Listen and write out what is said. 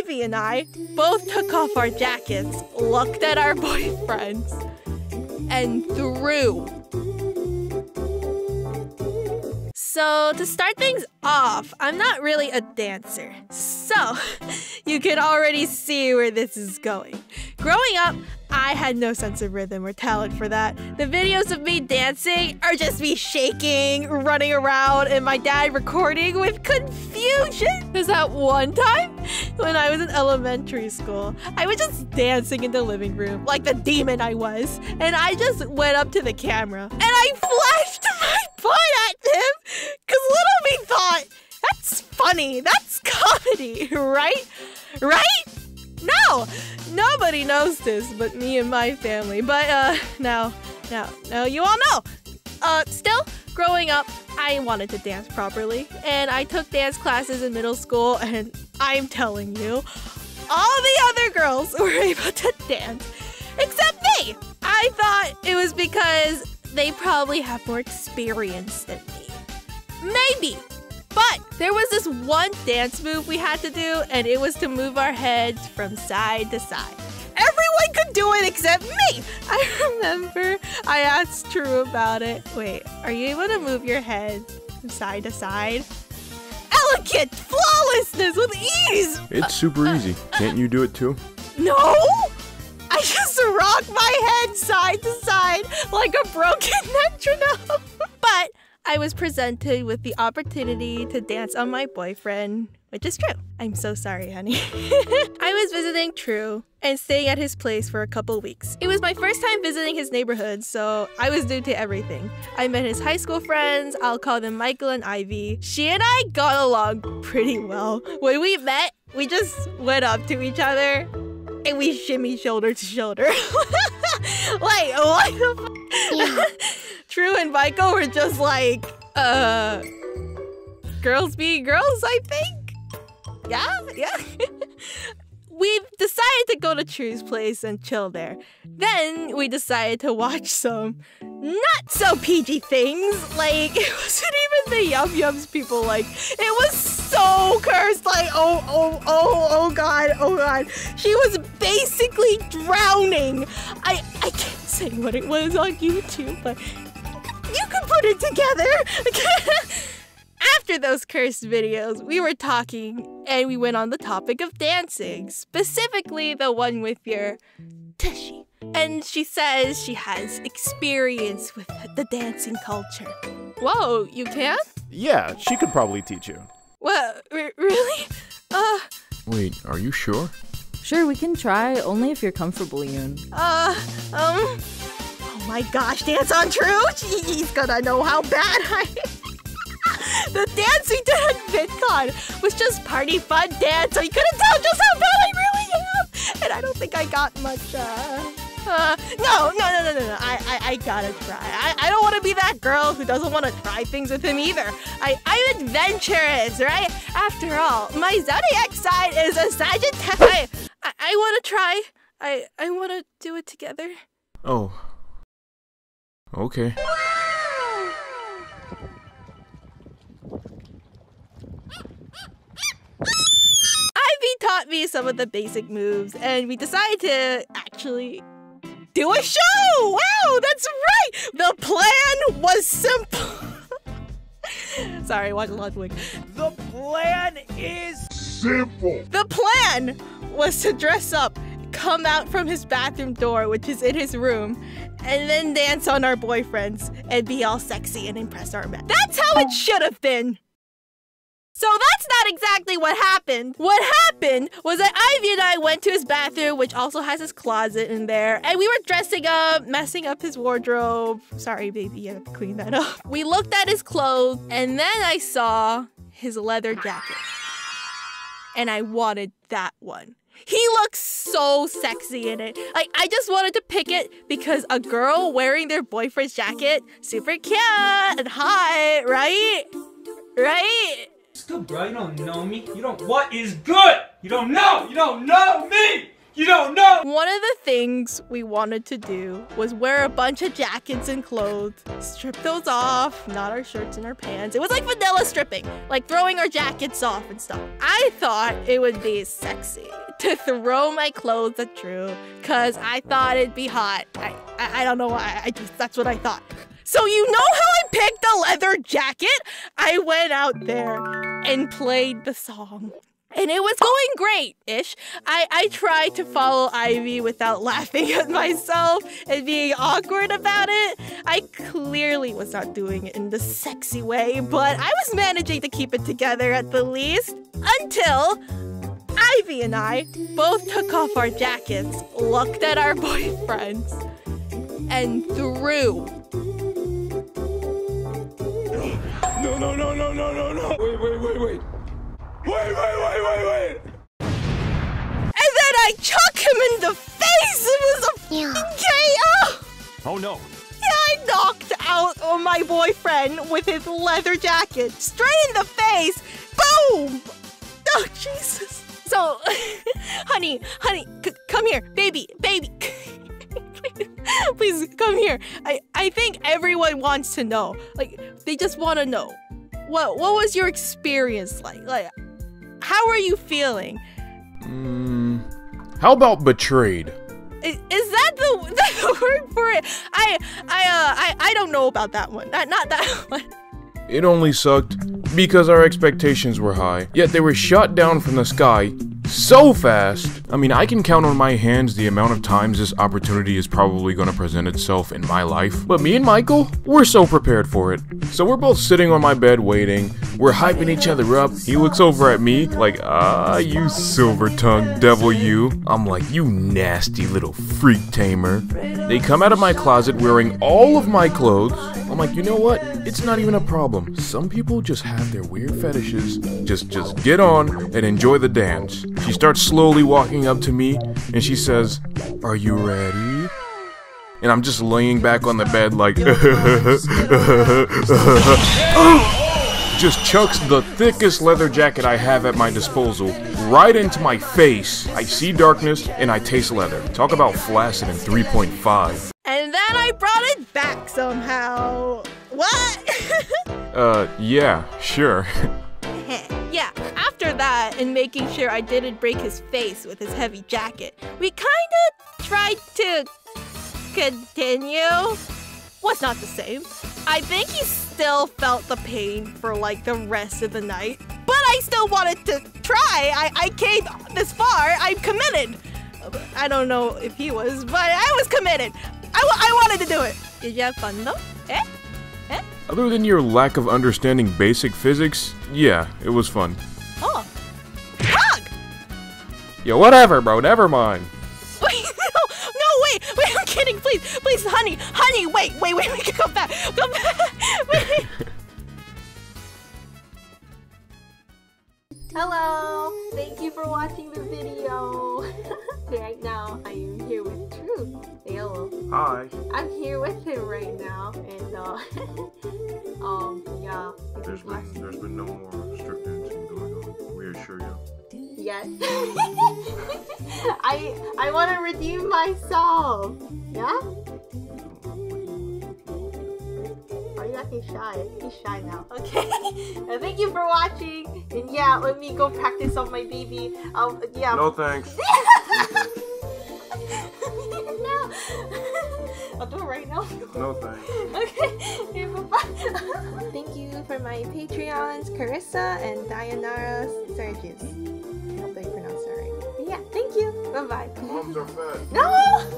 Ivy and I both took off our jackets, looked at our boyfriends, and threw. So, to start things off, I'm not really a dancer. So, you can already see where this is going. Growing up, I had no sense of rhythm or talent for that. The videos of me dancing are just me shaking, running around, and my dad recording with confusion. There's that one time when I was in elementary school, I was just dancing in the living room like the demon I was, and I just went up to the camera and I flashed my butt at him little me thought, that's funny, that's comedy, right? Right? No, nobody knows this but me and my family. But uh, now, now, now you all know. Uh, still, growing up, I wanted to dance properly, and I took dance classes in middle school. And I'm telling you, all the other girls were able to dance, except me. I thought it was because they probably have more experience than. Maybe. But there was this one dance move we had to do, and it was to move our heads from side to side. Everyone could do it except me! I remember I asked Tru about it. Wait, are you able to move your head from side to side? Elegant flawlessness with ease! It's super uh, easy. Uh, Can't you do it too? No! I just rock my head side to side like a broken metronome. I was presented with the opportunity to dance on my boyfriend, which is Tru. I'm so sorry, honey. I was visiting Tru and staying at his place for a couple weeks. It was my first time visiting his neighborhood, so I was new to everything. I met his high school friends, I'll call them Michael and Ivy. She and I got along pretty well. When we met, we just went up to each other and we shimmy shoulder to shoulder. like, what the f- Tru and Michael were just like, uh, girls being girls, I think. Yeah, yeah. we decided to go to Tru's place and chill there. Then we decided to watch some not so PG things. Like, it wasn't even the Yum Yums people. Like, it was so cursed. Like, oh, oh, oh, oh, God, oh, God. She was basically drowning. I, I can't say what it was on YouTube, but it together. After those cursed videos, we were talking and we went on the topic of dancing, specifically the one with your Teshi. And she says she has experience with the dancing culture. Whoa, you can? Yeah, she could probably teach you. What? R- really? Uh, Wait, are you sure? Sure, we can try, only if you're comfortable, Yoon. uh, um. My gosh, Dance on Tru? He's gonna know how bad I The dance we did at VidCon was just party fun dance, so you couldn't tell just how bad I really am. And I don't think I got much, uh. Uh, no, no, no, no, no, no. I, I, I gotta try. I, I don't want to be that girl who doesn't want to try things with him either. I, I'm adventurous, right? After all, my zodiac sign is a Sagittarius. I, I, I want to try. I, I want to do it together. Oh. Okay. Ivy taught me some of the basic moves, and we decided to actually do a show. Wow, that's right. The plan was simple. Sorry, watch Ludwig. The plan is Simple. The plan was to dress up, come out from his bathroom door, which is in his room, and then dance on our boyfriends and be all sexy and impress our men. That's how it oh. should have been. So that's not exactly what happened. What happened was that Ivy and I went to his bathroom, which also has his closet in there, and we were dressing up, messing up his wardrobe. Sorry, baby, you have to clean that up. We looked at his clothes, and then I saw his leather jacket. And I wanted that one. He looks so sexy in it. Like, I just wanted to pick it because a girl wearing their boyfriend's jacket, super cute and hot, right? Right? Good, bro. You don't know me. You don't. What is good? You don't know. You don't know me. You don't know! One of the things we wanted to do was wear a bunch of jackets and clothes, strip those off, not our shirts and our pants. It was like vanilla stripping, like throwing our jackets off and stuff. I thought it would be sexy to throw my clothes at Drew, cause I thought it'd be hot. I, I, I don't know why, I just, that's what I thought. So you know how I picked a leather jacket? I went out there and played the song. And it was going great-ish. I, I tried to follow Ivy without laughing at myself and being awkward about it. I clearly was not doing it in the sexy way, but I was managing to keep it together at the least. Until Ivy and I both took off our jackets, looked at our boyfriends, and threw No, no, no, no, no, no, no! Wait, wait, wait, wait! Wait, wait, wait, wait, wait! And then I chuck him in the face! It was a fucking KO! Oh no! Yeah, I knocked out my boyfriend with his leather jacket. Straight in the face! Boom! Oh, Jesus. So, honey, honey, c- come here. Baby, baby. please, please come here. I, I think everyone wants to know. Like, they just want to know. What, what was your experience like? Like, how are you feeling? Mm, how about betrayed? Is, is that the, the word for it? I I uh I, I don't know about that one. Not not that one. It only sucked because our expectations were high, yet they were shot down from the sky so fast. I mean, I can count on my hands the amount of times this opportunity is probably going to present itself in my life. But me and Michael, we're so prepared for it. So we're both sitting on my bed waiting. We're hyping each other up. He looks over at me like, ah, you silver tongued devil, you. I'm like, you nasty little freak tamer. They come out of my closet wearing all of my clothes. I'm like, you know what? It's not even a problem. Some people just have their weird fetishes. Just just get on and enjoy the dance. She starts slowly walking up to me and she says, "Are you ready?" And I'm just laying back on the bed like just chucks the thickest leather jacket I have at my disposal right into my face. I see darkness and I taste leather. Talk about flaccid in 3.5. And I brought it back somehow. What? Uh, yeah, sure. yeah, after that, and making sure I didn't break his face with his heavy jacket, we kinda tried to continue. Was not the same. I think he still felt the pain for like the rest of the night, but I still wanted to try. I, I came this far, I'm committed. I don't know if he was, but I was committed. I, wanted to do it. Did you have fun though? Eh? Eh? Other than your lack of understanding basic physics, yeah, it was fun. Oh. Hug! Yeah, whatever, bro, never mind. Wait, no, no, wait, wait, I'm kidding, please, please, honey, honey, wait, wait, wait, wait, come back, come back, wait. Hello! Thank you for watching the video. right now, I am here with. Say hello. Hi. I'm here with him right now, and uh, um, yeah. There's been there's been no more strip dancing going on. We assure you. Yes. I I want to redeem myself. Yeah. Are you acting shy? He's shy now. Okay. Uh, thank you for watching. And yeah, let me go practice on my baby. Um, yeah. No thanks. no. I'll do it right now. No thanks. okay. Okay, bye-bye. Thank you for my Patreons, Carissa and Dianara Sergius. I hope I pronounced that right. Yeah, thank you. Bye bye. Moms are fat. No!